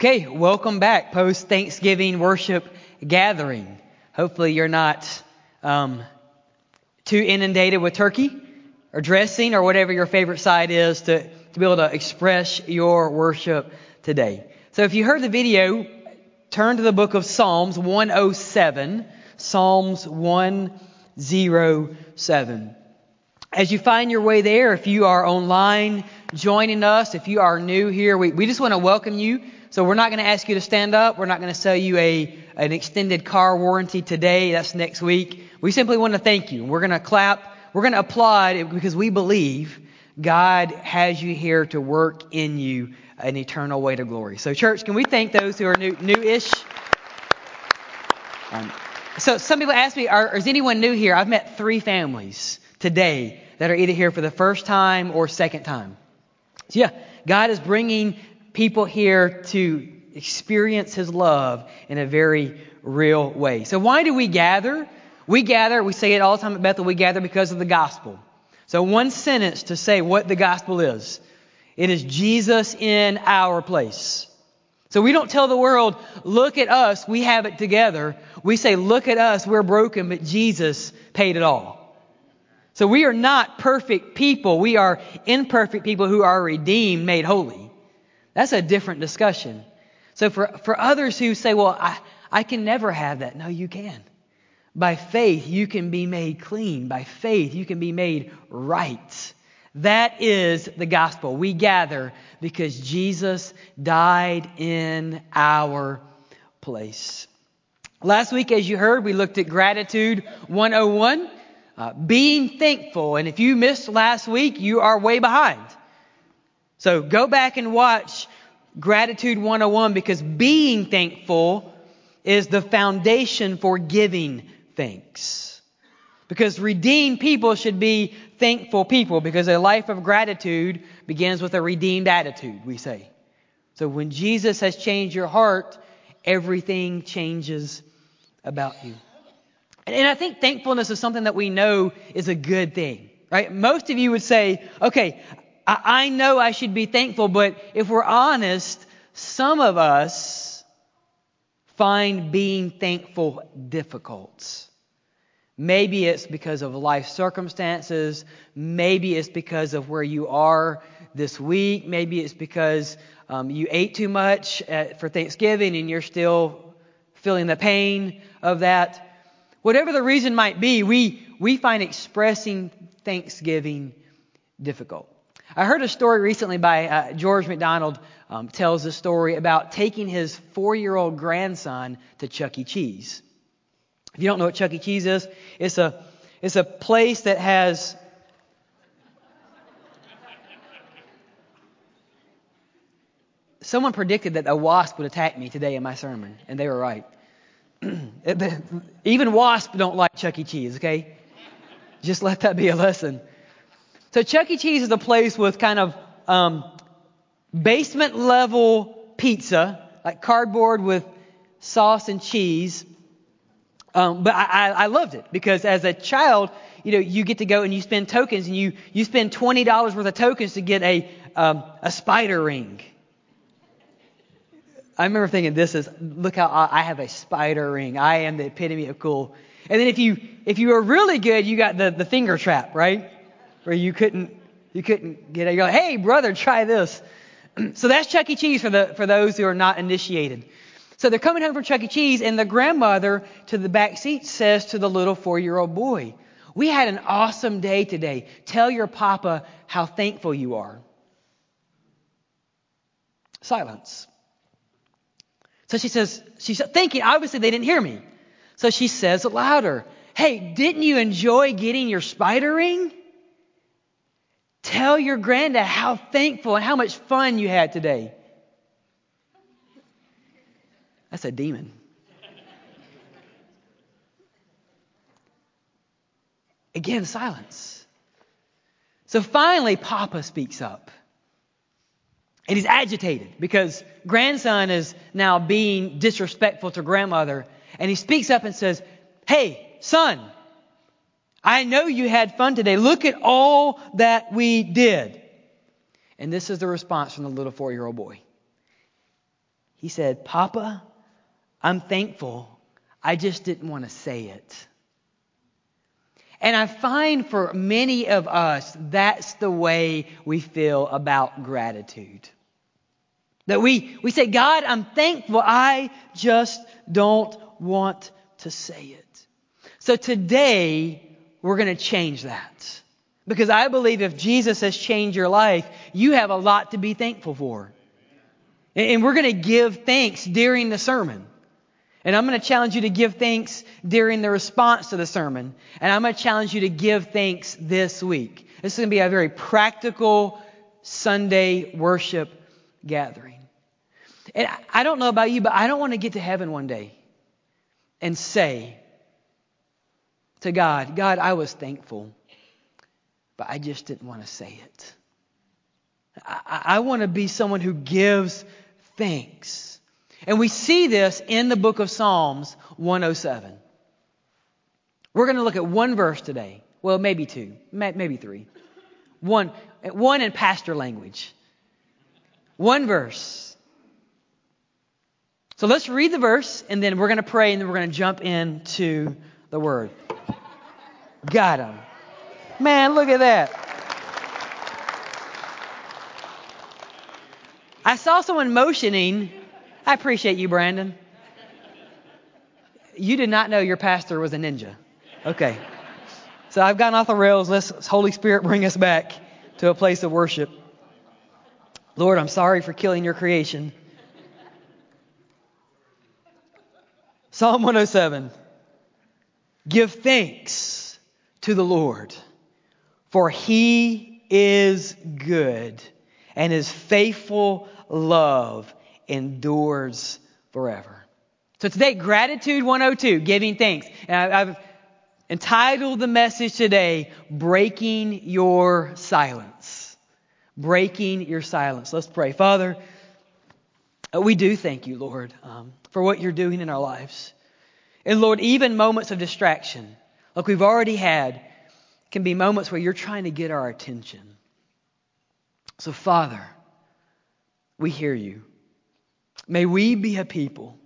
Okay, welcome back post Thanksgiving worship gathering. Hopefully, you're not um, too inundated with turkey or dressing or whatever your favorite side is to, to be able to express your worship today. So, if you heard the video, turn to the book of Psalms 107. Psalms 107. As you find your way there, if you are online joining us, if you are new here, we, we just want to welcome you. So we're not going to ask you to stand up. We're not going to sell you a an extended car warranty today. That's next week. We simply want to thank you. We're going to clap. We're going to applaud because we believe God has you here to work in you an eternal way to glory. So, church, can we thank those who are new, new-ish? Um, so, some people ask me, are, is anyone new here? I've met three families today that are either here for the first time or second time. So, yeah, God is bringing people here to experience His love in a very real way. So, why do we gather? We gather, we say it all the time at Bethel, we gather because of the gospel. So, one sentence to say what the gospel is it is Jesus in our place. So, we don't tell the world, look at us, we have it together. We say, look at us, we're broken, but Jesus paid it all. So, we are not perfect people, we are imperfect people who are redeemed, made holy. That's a different discussion. So for, for others who say, well, I, I can never have that. No, you can. By faith, you can be made clean. By faith, you can be made right. That is the gospel. We gather because Jesus died in our place. Last week, as you heard, we looked at Gratitude 101, uh, being thankful. And if you missed last week, you are way behind. So go back and watch Gratitude 101 because being thankful is the foundation for giving thanks. Because redeemed people should be thankful people because a life of gratitude begins with a redeemed attitude, we say. So when Jesus has changed your heart, everything changes about you. And I think thankfulness is something that we know is a good thing, right? Most of you would say, okay, I, know I should be thankful, but if we're honest, some of us find being thankful difficult. Maybe it's because of life circumstances. Maybe it's because of where you are this week. Maybe it's because um, you ate too much at, for Thanksgiving and you're still feeling the pain of that. Whatever the reason might be, we, we find expressing thanksgiving difficult. I heard a story recently by uh, George McDonald um, tells a story about taking his four-year-old grandson to Chuck E. Cheese. If you don't know what Chuck E. Cheese is, it's a it's a place that has Someone predicted that a wasp would attack me today in my sermon, and they were right. Even wasps don't like Chuck E. Cheese, okay? Just let that be a lesson. So Chuck E. Cheese is a place with kind of um, basement level pizza, like cardboard with sauce and cheese. Um, but I, I, loved it because as a child, you know, you get to go and you spend tokens and you, you spend $20 worth of tokens to get a, um, a spider ring. I remember thinking this is, look how I have a spider ring. I am the epitome of cool. And then if you, if you were really good, you got the, the finger trap, right? Where you couldn't you couldn't get it. You're like, hey brother, try this. so that's Chuck E. Cheese for the for those who are not initiated. So they're coming home from Chuck E. Cheese, and the grandmother to the back seat says to the little four-year-old boy, "We had an awesome day today. Tell your papa how thankful you are." Silence. So she says, she's thinking, obviously they didn't hear me. So she says it louder. Hey, didn't you enjoy getting your spider ring? Tell your granddad how thankful and how much fun you had today. That's a demon. Again, silence. So finally, Papa speaks up. And he's agitated because grandson is now being disrespectful to grandmother. And he speaks up and says, Hey, son, I know you had fun today. Look at all that we did. And this is the response from the little four year old boy He said, Papa, I'm thankful. I just didn't want to say it. And I find for many of us, that's the way we feel about gratitude. That we, we say, God, I'm thankful. I just don't want to say it. So today, we're going to change that. Because I believe if Jesus has changed your life, you have a lot to be thankful for. And we're going to give thanks during the sermon. And I'm going to challenge you to give thanks during the response to the sermon. And I'm going to challenge you to give thanks this week. This is going to be a very practical Sunday worship gathering. And I don't know about you, but I don't want to get to heaven one day and say to God, God, I was thankful, but I just didn't want to say it. I, I want to be someone who gives thanks. And we see this in the book of Psalms 107. We're going to look at one verse today. Well, maybe two, maybe three. One, one in pastor language. One verse. So let's read the verse, and then we're going to pray, and then we're going to jump into the word. Got him. Man, look at that. I saw someone motioning. I appreciate you, Brandon. You did not know your pastor was a ninja. Okay. So I've gotten off the rails. Let's, Holy Spirit, bring us back to a place of worship. Lord, I'm sorry for killing your creation. Psalm 107. Give thanks to the Lord, for he is good, and his faithful love endures forever. So today, gratitude 102, giving thanks. And I've entitled the message today, Breaking Your Silence. Breaking Your Silence. Let's pray. Father, uh, we do thank you, Lord, um, for what you're doing in our lives. And Lord, even moments of distraction, like we've already had, can be moments where you're trying to get our attention. So, Father, we hear you. May we be a people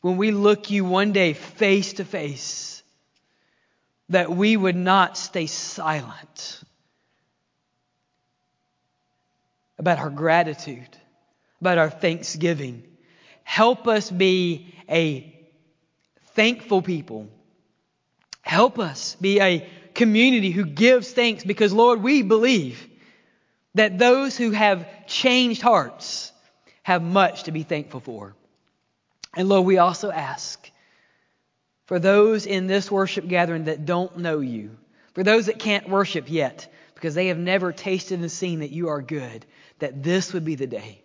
when we look you one day face to face that we would not stay silent about our gratitude, about our thanksgiving. Help us be a thankful people. Help us be a community who gives thanks because, Lord, we believe that those who have changed hearts have much to be thankful for. And Lord, we also ask for those in this worship gathering that don't know you, for those that can't worship yet because they have never tasted and seen that you are good, that this would be the day.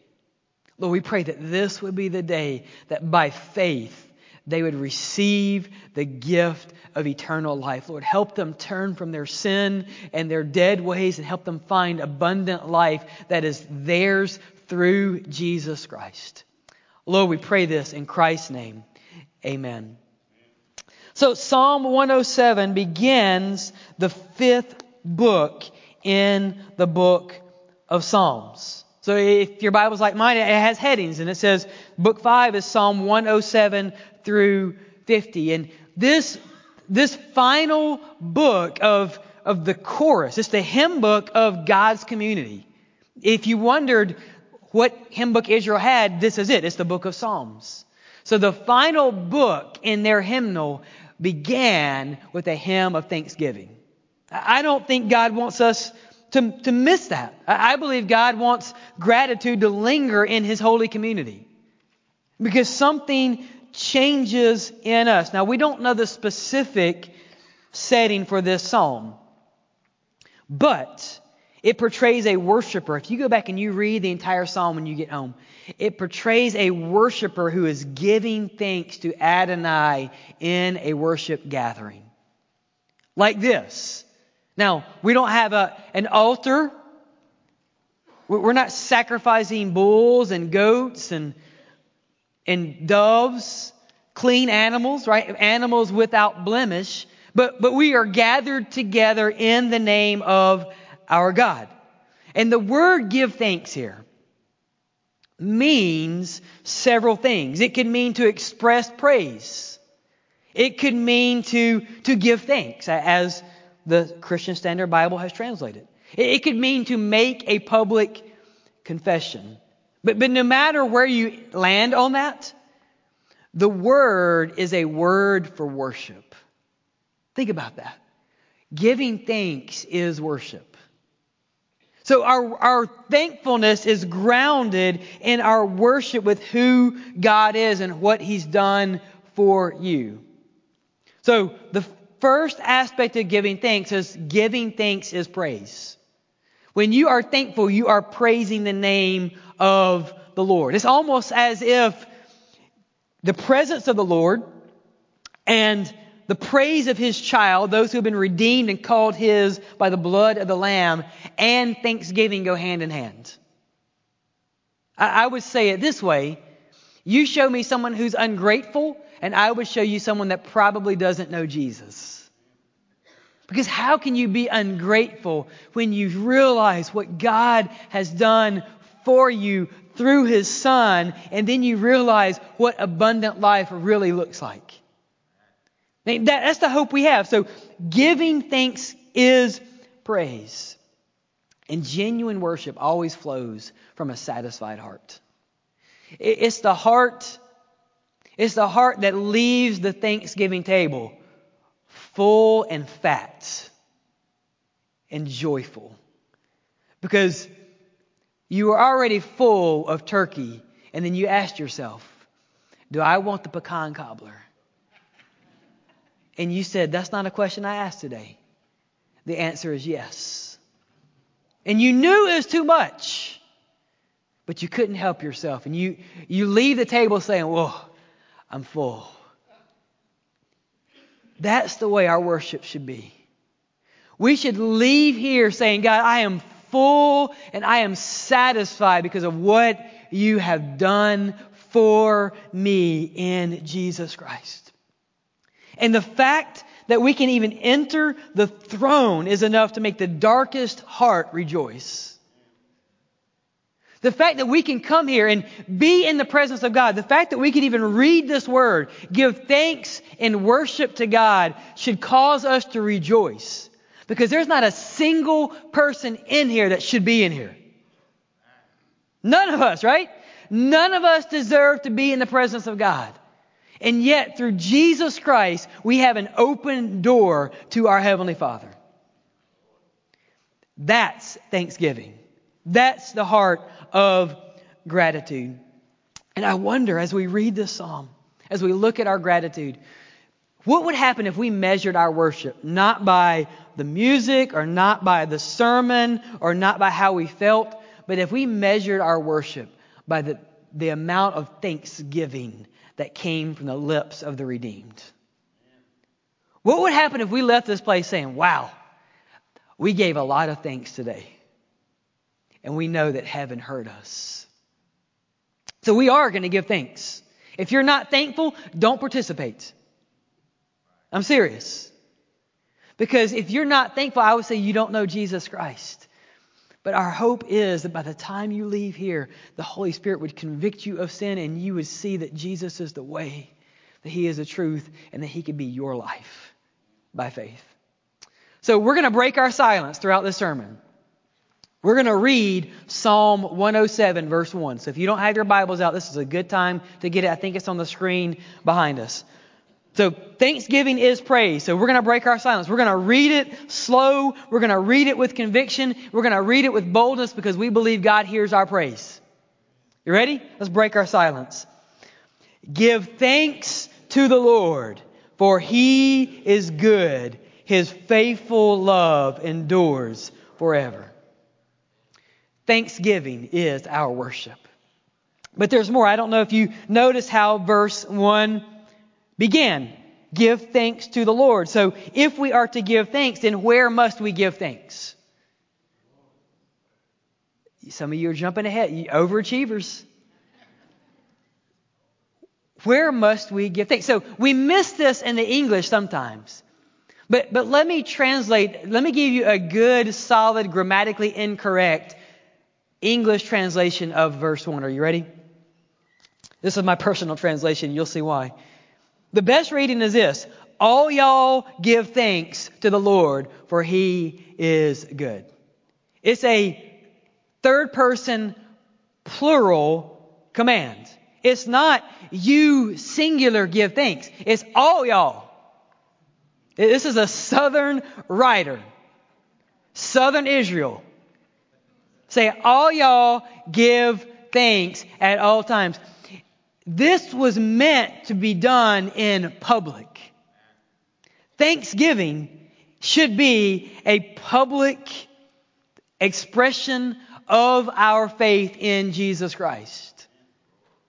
Lord, we pray that this would be the day that by faith they would receive the gift of eternal life. Lord, help them turn from their sin and their dead ways and help them find abundant life that is theirs through Jesus Christ. Lord, we pray this in Christ's name. Amen. So Psalm 107 begins the fifth book in the book of Psalms. So if your Bible's like mine, it has headings and it says book 5 is Psalm 107 through 50. And this, this final book of, of the chorus, it's the hymn book of God's community. If you wondered what hymn book Israel had, this is it. It's the book of Psalms. So the final book in their hymnal began with a hymn of thanksgiving. I don't think God wants us to, to miss that. I believe God wants gratitude to linger in His holy community. Because something changes in us. Now, we don't know the specific setting for this psalm, but it portrays a worshiper. If you go back and you read the entire psalm when you get home, it portrays a worshiper who is giving thanks to Adonai in a worship gathering. Like this. Now, we don't have a, an altar. We're not sacrificing bulls and goats and and doves, clean animals, right? Animals without blemish. But, but we are gathered together in the name of our God. And the word give thanks here, means several things. It could mean to express praise. It could mean to, to give thanks, as the Christian Standard Bible has translated. It, it could mean to make a public confession. But, but no matter where you land on that, the word is a word for worship. Think about that. Giving thanks is worship. So our, our thankfulness is grounded in our worship with who God is and what He's done for you. So the first aspect of giving thanks is giving thanks is praise. When you are thankful, you are praising the name of the Lord. It's almost as if the presence of the Lord and the praise of his child, those who have been redeemed and called his by the blood of the Lamb, and thanksgiving go hand in hand. I, I would say it this way you show me someone who's ungrateful, and I would show you someone that probably doesn't know Jesus. Because how can you be ungrateful when you realize what God has done for you through His Son, and then you realize what abundant life really looks like? That, that's the hope we have. So giving thanks is praise. And genuine worship always flows from a satisfied heart. It's the heart, it's the heart that leaves the Thanksgiving table full and fat and joyful. Because you were already full of turkey, and then you asked yourself, Do I want the pecan cobbler? and you said, That's not a question I asked today, the answer is yes. And you knew it was too much, but you couldn't help yourself. And you, you leave the table saying, Whoa, I'm full. That's the way our worship should be. We should leave here saying, God, I am full and I am satisfied because of what you have done for me in Jesus Christ. And the fact that we can even enter the throne is enough to make the darkest heart rejoice. The fact that we can come here and be in the presence of God, the fact that we can even read this word, give thanks and worship to God should cause us to rejoice. Because there's not a single person in here that should be in here. None of us, right? None of us deserve to be in the presence of God. And yet, through Jesus Christ, we have an open door to our Heavenly Father. That's thanksgiving. That's the heart of gratitude. And I wonder as we read this psalm, as we look at our gratitude, what would happen if we measured our worship not by the music or not by the sermon or not by how we felt, but if we measured our worship by the, the amount of thanksgiving that came from the lips of the redeemed. What would happen if we left this place saying, wow, we gave a lot of thanks today, and we know that heaven heard us? So we are going to give thanks. If you're not thankful, don't participate. I'm serious. Because if you're not thankful, I would say you don't know Jesus Christ. But our hope is that by the time you leave here, the Holy Spirit would convict you of sin and you would see that Jesus is the way, that He is the truth, and that He could be your life by faith. So we're going to break our silence throughout this sermon. We're going to read Psalm 107, verse 1. So if you don't have your Bibles out, this is a good time to get it. I think it's on the screen behind us. So thanksgiving is praise. So we're going to break our silence. We're going to read it slow. We're going to read it with conviction. We're going to read it with boldness because we believe God hears our praise. You ready? Let's break our silence. Give thanks to the Lord, for he is good. His faithful love endures forever. Thanksgiving is our worship. But there's more. I don't know if you notice how verse 1 began. Give thanks to the Lord. So if we are to give thanks, then where must we give thanks? Some of you are jumping ahead, you overachievers. Where must we give thanks? So we miss this in the English sometimes. But, but let me translate, let me give you a good, solid, grammatically incorrect English translation of verse 1. Are you ready? This is my personal translation. You'll see why. The best reading is this All y'all give thanks to the Lord, for he is good. It's a third person plural command. It's not you singular give thanks. It's all y'all. This is a southern writer. Southern Israel. Say, all y'all give thanks at all times. This was meant to be done in public. Thanksgiving should be a public expression of our faith in Jesus Christ.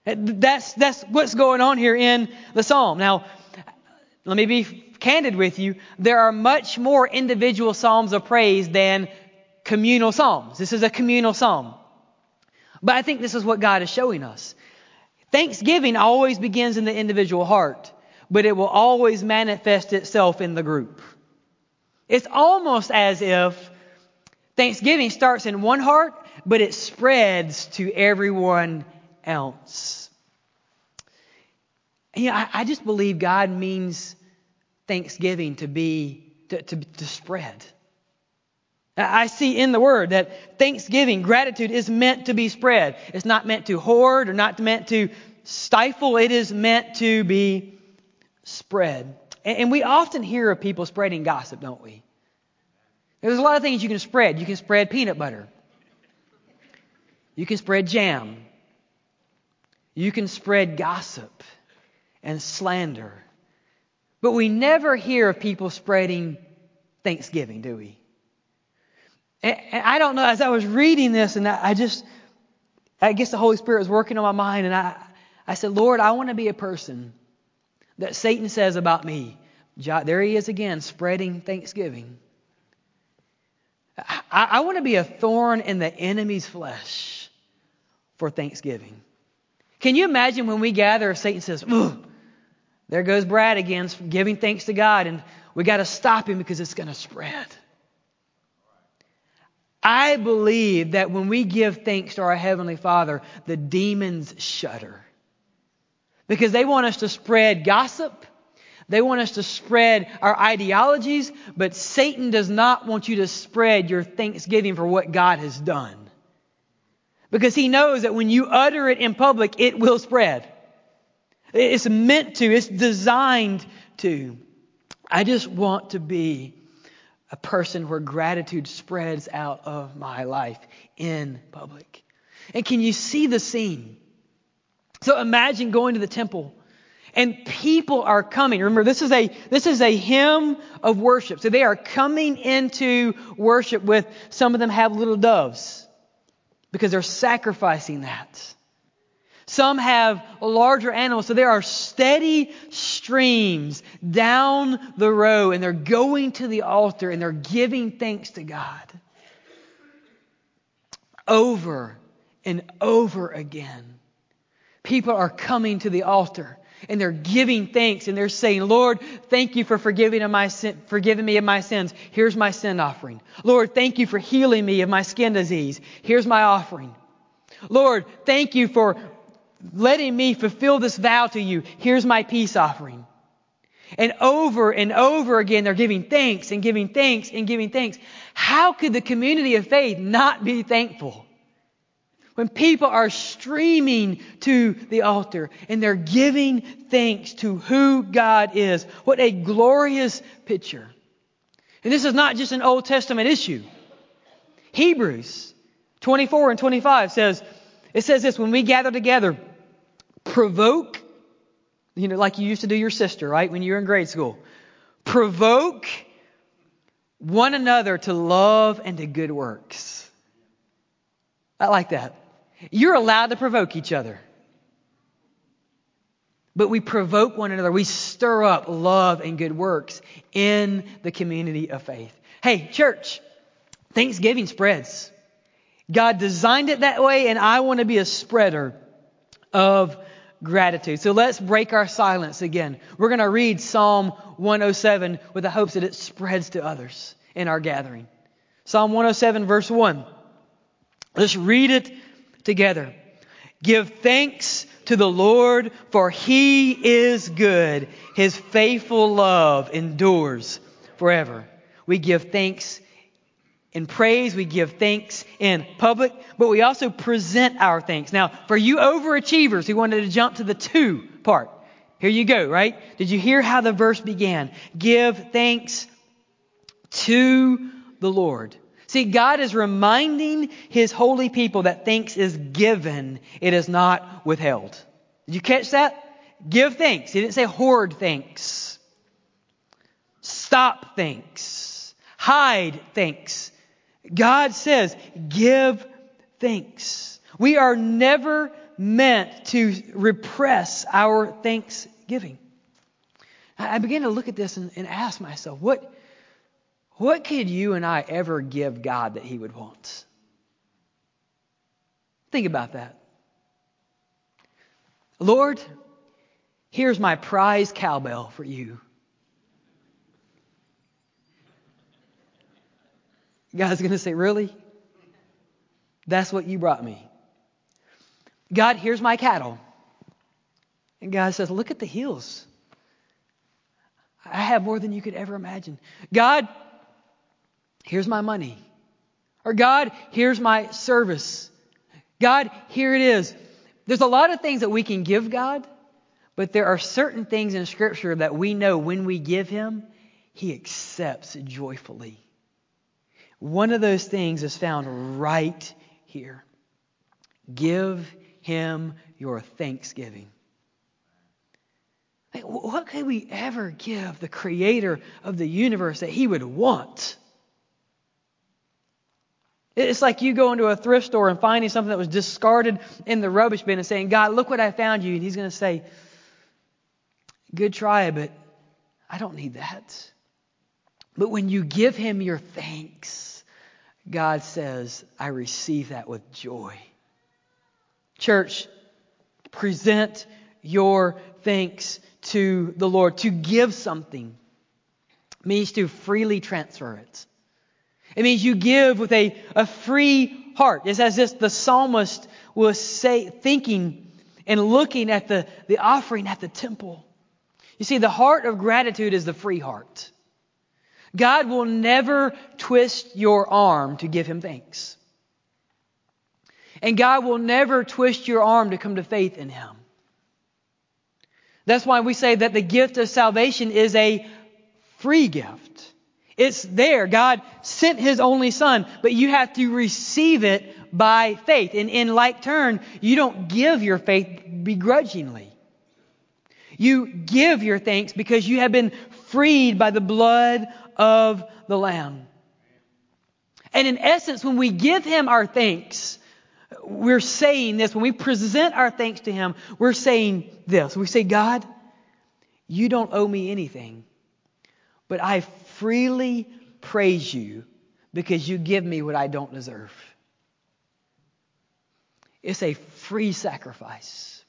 That's, that's what's going on here in the psalm. Now, let me be candid with you. There are much more individual psalms of praise than communal psalms. This is a communal psalm. But I think this is what God is showing us. Thanksgiving always begins in the individual heart, but it will always manifest itself in the group. It's almost as if Thanksgiving starts in one heart, but it spreads to everyone else. You know, I, I just believe God means Thanksgiving to be, to, to, to spread. I see in the word that thanksgiving, gratitude is meant to be spread. It's not meant to hoard or not meant to stifle. It is meant to be spread. And we often hear of people spreading gossip, don't we? There's a lot of things you can spread. You can spread peanut butter. You can spread jam. You can spread gossip and slander. But we never hear of people spreading thanksgiving, do we? And I don't know, as I was reading this, and I just, I guess the Holy Spirit was working on my mind, and I, I said, Lord, I want to be a person that Satan says about me. There he is again, spreading thanksgiving. I, I want to be a thorn in the enemy's flesh for thanksgiving. Can you imagine when we gather, Satan says, there goes Brad again, giving thanks to God, and we got to stop him because it's going to spread. I believe that when we give thanks to our Heavenly Father, the demons shudder. Because they want us to spread gossip. They want us to spread our ideologies, but Satan does not want you to spread your thanksgiving for what God has done. Because he knows that when you utter it in public, it will spread. It's meant to, it's designed to. I just want to be a person where gratitude spreads out of my life in public. And can you see the scene? So imagine going to the temple and people are coming. Remember, this is a, this is a hymn of worship. So they are coming into worship with, some of them have little doves because they're sacrificing that. Some have larger animals, so there are steady streams down the row, and they're going to the altar and they're giving thanks to God. Over and over again, people are coming to the altar and they're giving thanks and they're saying, Lord, thank you for forgiving, of my sin, forgiving me of my sins. Here's my sin offering. Lord, thank you for healing me of my skin disease. Here's my offering. Lord, thank you for letting me fulfill this vow to you. Here's my peace offering. And over and over again, they're giving thanks and giving thanks and giving thanks. How could the community of faith not be thankful? When people are streaming to the altar and they're giving thanks to who God is. What a glorious picture. And this is not just an Old Testament issue. Hebrews 24 and 25 says, it says this, when we gather together, provoke, you know, like you used to do your sister, right, when you were in grade school. Provoke one another to love and to good works. I like that. You're allowed to provoke each other. But we provoke one another. We stir up love and good works in the community of faith. Hey, church, Thanksgiving spreads. God designed it that way, and I want to be a spreader of gratitude. So let's break our silence again. We're going to read Psalm 107 with the hopes that it spreads to others in our gathering. Psalm 107, verse 1. Let's read it together. Give thanks to the Lord, for he is good. His faithful love endures forever. We give thanks in praise, we give thanks in public, but we also present our thanks. Now, for you overachievers who wanted to jump to the two part, here you go, right? Did you hear how the verse began? Give thanks to the Lord. See, God is reminding His holy people that thanks is given, it is not withheld. Did you catch that? Give thanks. He didn't say hoard thanks. Stop thanks. Hide thanks. God says, give thanks. We are never meant to repress our thanksgiving. I began to look at this and, and ask myself, what, what could you and I ever give God that He would want? Think about that. Lord, here's my prize cowbell for you. God's going to say, Really? That's what you brought me. God, here's my cattle. And God says, Look at the hills. I have more than you could ever imagine. God, here's my money. Or God, here's my service. God, here it is. There's a lot of things that we can give God, but there are certain things in Scripture that we know when we give Him, He accepts joyfully. One of those things is found right here. Give Him your thanksgiving. What could we ever give the creator of the universe that he would want? It's like you go into a thrift store and finding something that was discarded in the rubbish bin and saying, God, look what I found you. And he's going to say, Good try, but I don't need that. But when you give him your thanks, God says, I receive that with joy. Church, present your thanks to the Lord. To give something means to freely transfer it. It means you give with a, a free heart. It's as if the psalmist was say, thinking and looking at the, the offering at the temple. You see, the heart of gratitude is the free heart. God will never twist your arm to give him thanks. And God will never twist your arm to come to faith in him. That's why we say that the gift of salvation is a free gift. It's there. God sent His only Son, but you have to receive it by faith. And in like turn, you don't give your faith begrudgingly. You give your thanks because you have been freed by the blood of the Lamb. And in essence, when we give Him our thanks, we're saying this. When we present our thanks to Him, we're saying this. We say, God, you don't owe me anything, but I freely praise you because you give me what I don't deserve. It's a free sacrifice.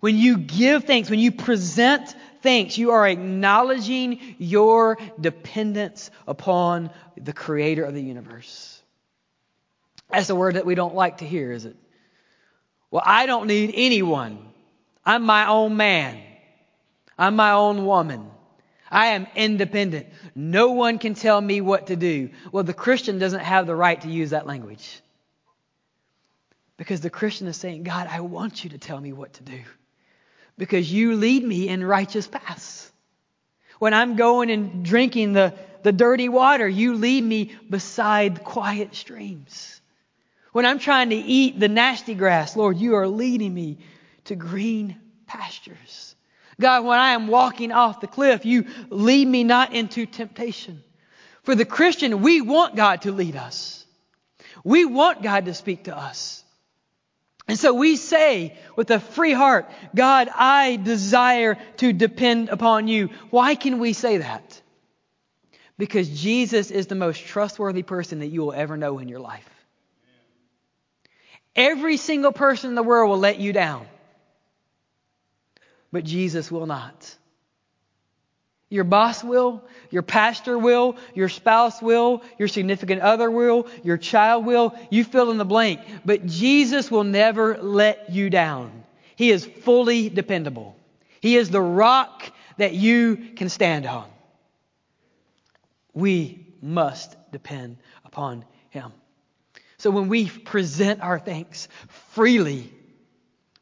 When you give thanks, when you present thanks, you are acknowledging your dependence upon the creator of the universe. That's a word that we don't like to hear, is it? Well, I don't need anyone. I'm my own man. I'm my own woman. I am independent. No one can tell me what to do. Well, the Christian doesn't have the right to use that language. Because the Christian is saying, God, I want you to tell me what to do. Because you lead me in righteous paths. When I'm going and drinking the, the dirty water, you lead me beside quiet streams. When I'm trying to eat the nasty grass, Lord, you are leading me to green pastures. God, when I am walking off the cliff, you lead me not into temptation. For the Christian, we want God to lead us. We want God to speak to us. And so we say with a free heart, God, I desire to depend upon you. Why can we say that? Because Jesus is the most trustworthy person that you will ever know in your life. Every single person in the world will let you down but Jesus will not. Your boss will, your pastor will, your spouse will, your significant other will, your child will. You fill in the blank. But Jesus will never let you down. He is fully dependable. He is the rock that you can stand on. We must depend upon Him. So when we present our thanks freely,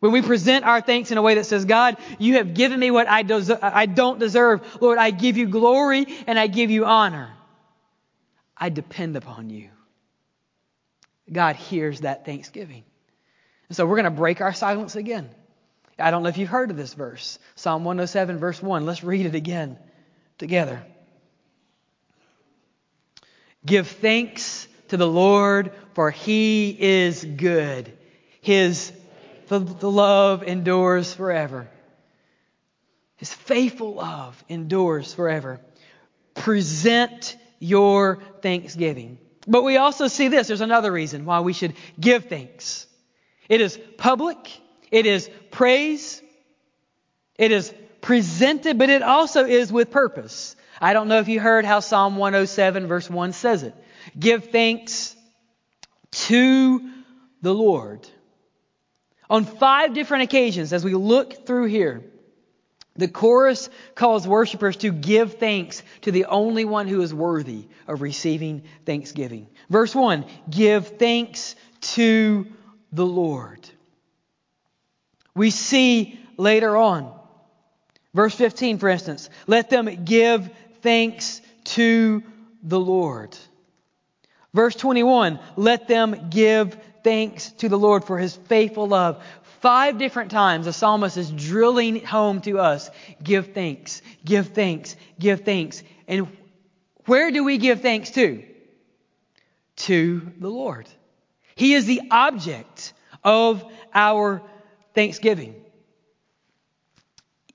when we present our thanks in a way that says, God, you have given me what I, des- I don't deserve. Lord, I give you glory and I give you honor. I depend upon you. God hears that thanksgiving. And so we're going to break our silence again. I don't know if you've heard of this verse. Psalm 107, verse 1. Let's read it again together. Give thanks to the Lord, for he is good. His the, the love endures forever. His faithful love endures forever. Present your thanksgiving. But we also see this. There's another reason why we should give thanks. It is public. It is praise. It is presented, but it also is with purpose. I don't know if you heard how Psalm 107 verse 1 says it. Give thanks to the Lord. On five different occasions, as we look through here, the chorus calls worshipers to give thanks to the only one who is worthy of receiving thanksgiving. Verse 1 Give thanks to the Lord. We see later on, verse 15, for instance, let them give thanks to the Lord. Verse 21, let them give thanks to the Lord for his faithful love. Five different times the psalmist is drilling home to us give thanks, give thanks, give thanks. And where do we give thanks to? To the Lord. He is the object of our thanksgiving.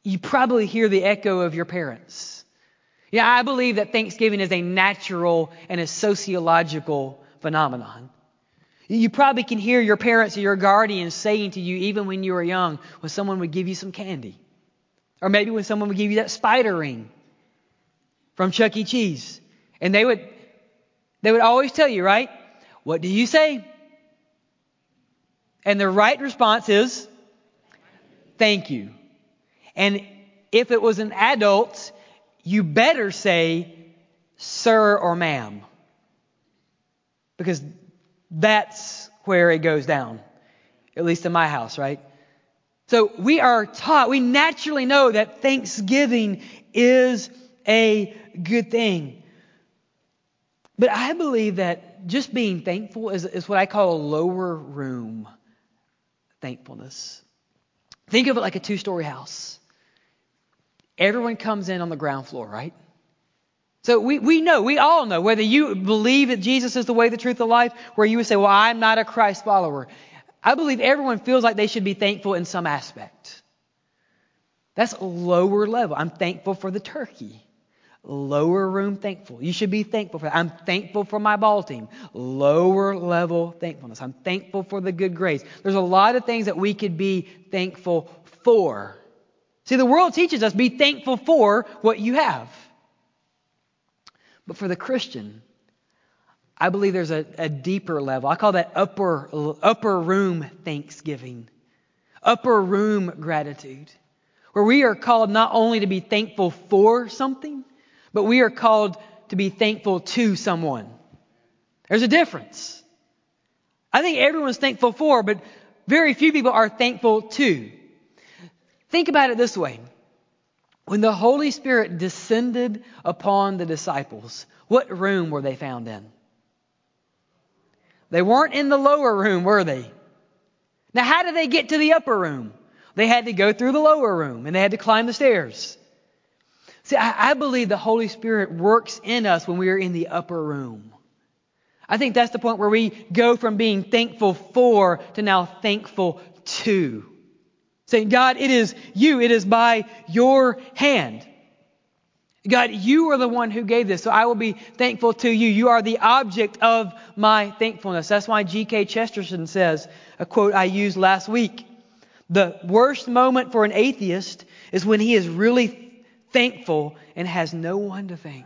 You probably hear the echo of your parents yeah, I believe that Thanksgiving is a natural and a sociological phenomenon. You probably can hear your parents or your guardians saying to you, even when you were young, when someone would give you some candy. Or maybe when someone would give you that spider ring from Chuck E. Cheese. And they would, they would always tell you, right? What do you say? And the right response is, thank you. And if it was an adult, you better say sir or ma'am. Because that's where it goes down. At least in my house, right? So we are taught, we naturally know that thanksgiving is a good thing. But I believe that just being thankful is, is what I call a lower room thankfulness. Think of it like a two story house. Everyone comes in on the ground floor, right? So we, we know, we all know, whether you believe that Jesus is the way, the truth, the life, where you would say, well, I'm not a Christ follower. I believe everyone feels like they should be thankful in some aspect. That's lower level. I'm thankful for the turkey. Lower room thankful. You should be thankful for that. I'm thankful for my ball team. Lower level thankfulness. I'm thankful for the good grades. There's a lot of things that we could be thankful for. See, the world teaches us be thankful for what you have. But for the Christian, I believe there's a, a, deeper level. I call that upper, upper room thanksgiving, upper room gratitude, where we are called not only to be thankful for something, but we are called to be thankful to someone. There's a difference. I think everyone's thankful for, but very few people are thankful to. Think about it this way. When the Holy Spirit descended upon the disciples, what room were they found in? They weren't in the lower room, were they? Now, how did they get to the upper room? They had to go through the lower room and they had to climb the stairs. See, I, I believe the Holy Spirit works in us when we are in the upper room. I think that's the point where we go from being thankful for to now thankful to. Saying, God, it is you. It is by your hand. God, you are the one who gave this, so I will be thankful to you. You are the object of my thankfulness. That's why G.K. Chesterton says, a quote I used last week, the worst moment for an atheist is when he is really thankful and has no one to thank.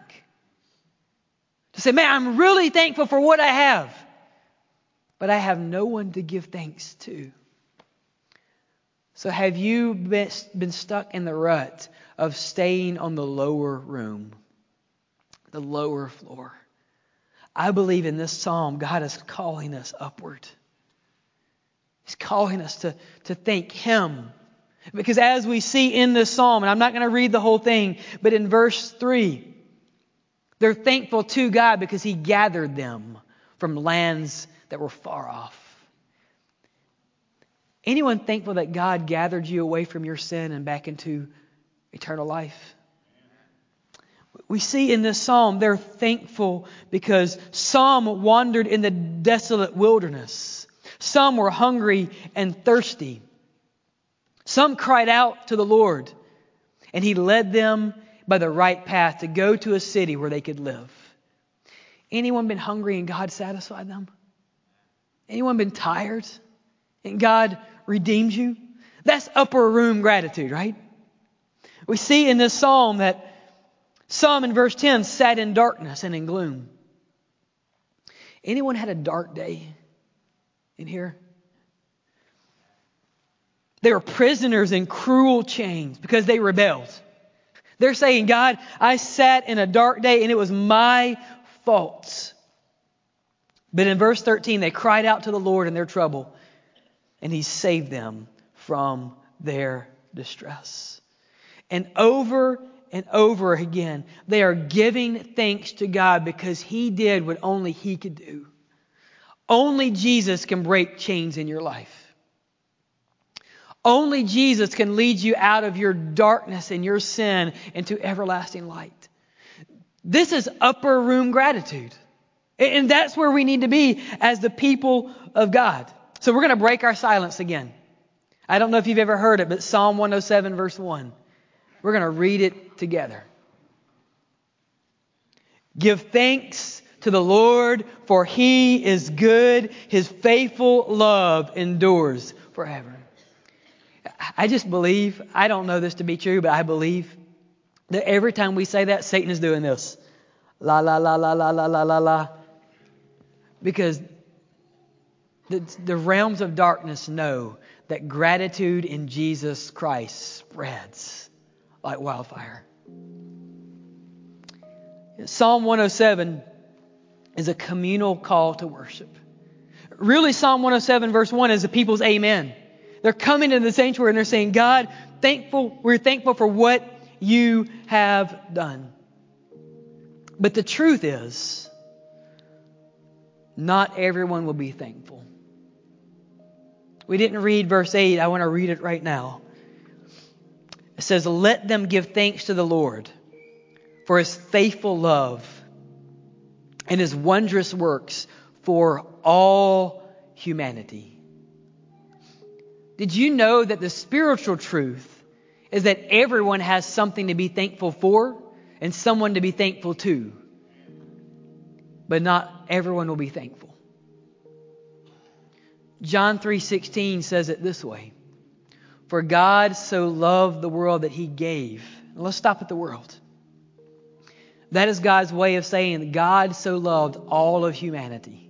To say, man, I'm really thankful for what I have, but I have no one to give thanks to. So, have you been stuck in the rut of staying on the lower room, the lower floor? I believe in this psalm, God is calling us upward. He's calling us to, to thank Him. Because as we see in this psalm, and I'm not going to read the whole thing, but in verse 3, they're thankful to God because He gathered them from lands that were far off. Anyone thankful that God gathered you away from your sin and back into eternal life? We see in this psalm they're thankful because some wandered in the desolate wilderness. Some were hungry and thirsty. Some cried out to the Lord, and He led them by the right path to go to a city where they could live. Anyone been hungry and God satisfied them? Anyone been tired and God redeemed you? That's upper room gratitude, right? We see in this psalm that some in verse 10 sat in darkness and in gloom. Anyone had a dark day in here? They were prisoners in cruel chains because they rebelled. They're saying, God, I sat in a dark day and it was my fault. But in verse 13, they cried out to the Lord in their trouble, and He saved them from their distress. And over and over again, they are giving thanks to God because He did what only He could do. Only Jesus can break chains in your life. Only Jesus can lead you out of your darkness and your sin into everlasting light. This is upper room gratitude. And that's where we need to be as the people of God. So we're going to break our silence again. I don't know if you've ever heard it, but Psalm 107, verse 1. We're going to read it together. Give thanks to the Lord, for he is good. His faithful love endures forever. I just believe, I don't know this to be true, but I believe that every time we say that, Satan is doing this. La, la, la, la, la, la, la, la, la. Because the, the realms of darkness know that gratitude in Jesus Christ spreads like wildfire. Psalm 107 is a communal call to worship. Really, Psalm 107, verse 1 is the people's amen. They're coming into the sanctuary and they're saying, God, thankful, we're thankful for what you have done. But the truth is, not everyone will be thankful. We didn't read verse 8. I want to read it right now. It says, Let them give thanks to the Lord for his faithful love and his wondrous works for all humanity. Did you know that the spiritual truth is that everyone has something to be thankful for and someone to be thankful to? But not everyone will be thankful. John 3:16 says it this way. For God so loved the world that he gave. let's stop at the world. That is God's way of saying God so loved all of humanity.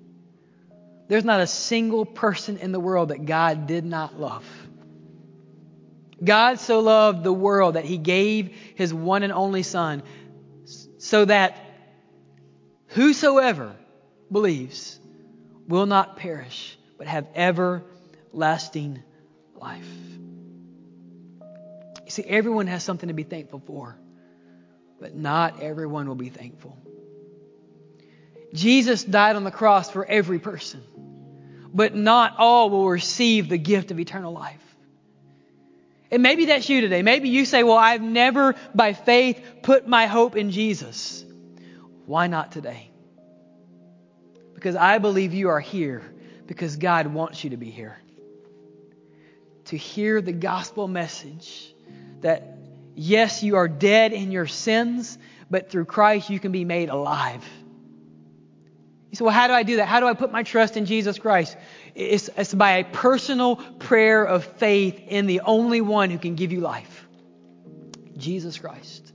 There's not a single person in the world that God did not love. God so loved the world that he gave his one and only Son so that whosoever believes will not perish but have everlasting life. You see, everyone has something to be thankful for, but not everyone will be thankful. Jesus died on the cross for every person, but not all will receive the gift of eternal life. And maybe that's you today. Maybe you say, Well, I've never by faith put my hope in Jesus. Why not today? Because I believe you are here because God wants you to be here. To hear the gospel message that, yes, you are dead in your sins, but through Christ you can be made alive. You say, well, how do I do that? How do I put my trust in Jesus Christ? It's, it's by a personal prayer of faith in the only one who can give you life Jesus Christ.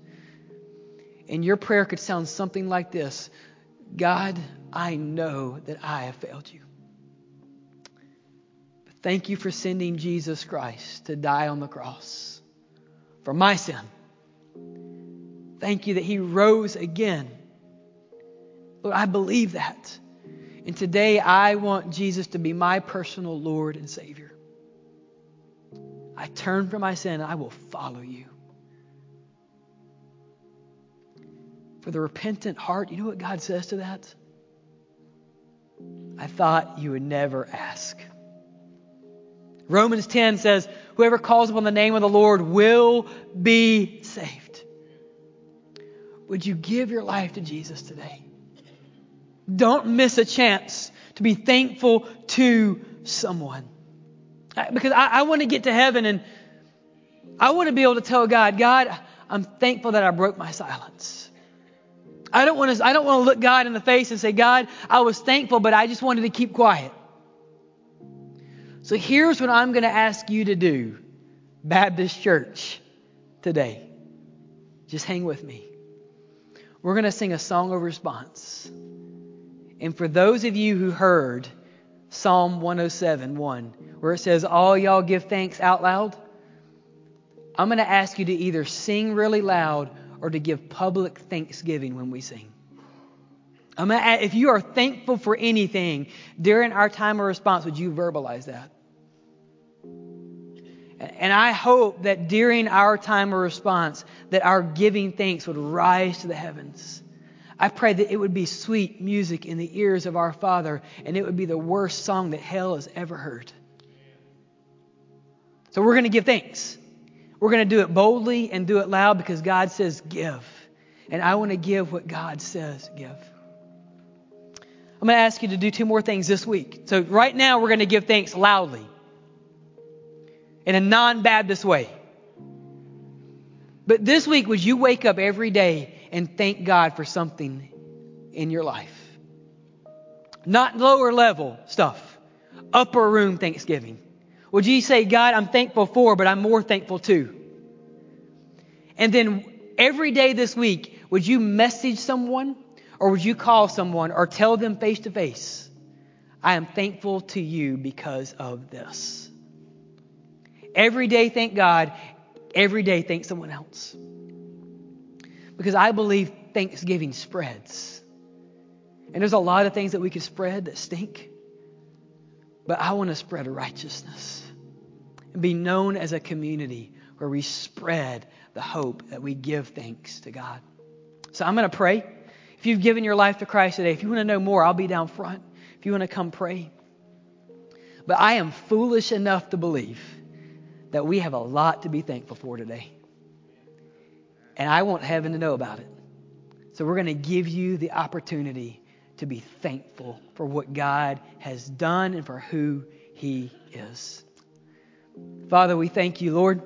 And your prayer could sound something like this God, I know that I have failed you. Thank you for sending Jesus Christ to die on the cross for my sin. Thank you that he rose again. Lord, I believe that. And today I want Jesus to be my personal Lord and Savior. I turn from my sin and I will follow you. For the repentant heart, you know what God says to that? I thought you would never ask. Romans 10 says, Whoever calls upon the name of the Lord will be saved. Would you give your life to Jesus today? Don't miss a chance to be thankful to someone. Because I, I want to get to heaven and I want to be able to tell God, God, I'm thankful that I broke my silence. I don't want to, I don't want to look God in the face and say, God, I was thankful, but I just wanted to keep quiet. So here's what I'm going to ask you to do, Baptist Church, today. Just hang with me. We're going to sing a song of response. And for those of you who heard Psalm 107 1, where it says, All y'all give thanks out loud, I'm going to ask you to either sing really loud or to give public thanksgiving when we sing. I'm gonna, if you are thankful for anything during our time of response, would you verbalize that? And I hope that during our time of response, that our giving thanks would rise to the heavens. I pray that it would be sweet music in the ears of our Father, and it would be the worst song that hell has ever heard. So we're going to give thanks. We're going to do it boldly and do it loud because God says give. And I want to give what God says give. I'm going to ask you to do two more things this week. So right now we're going to give thanks loudly in a non Baptist way. But this week, would you wake up every day and thank God for something in your life? Not lower level stuff, upper room thanksgiving. Would you say, God, I'm thankful for, but I'm more thankful too? And then every day this week, would you message someone or would you call someone or tell them face to face, I am thankful to you because of this? Every day, thank God. Every day, thank someone else. Because I believe Thanksgiving spreads. And there's a lot of things that we can spread that stink. But I want to spread righteousness and be known as a community where we spread the hope that we give thanks to God. So I'm going to pray. If you've given your life to Christ today, if you want to know more, I'll be down front. If you want to come pray. But I am foolish enough to believe that we have a lot to be thankful for today. And I want heaven to know about it. So we're going to give you the opportunity to be thankful for what God has done and for who He is. Father, we thank you, Lord.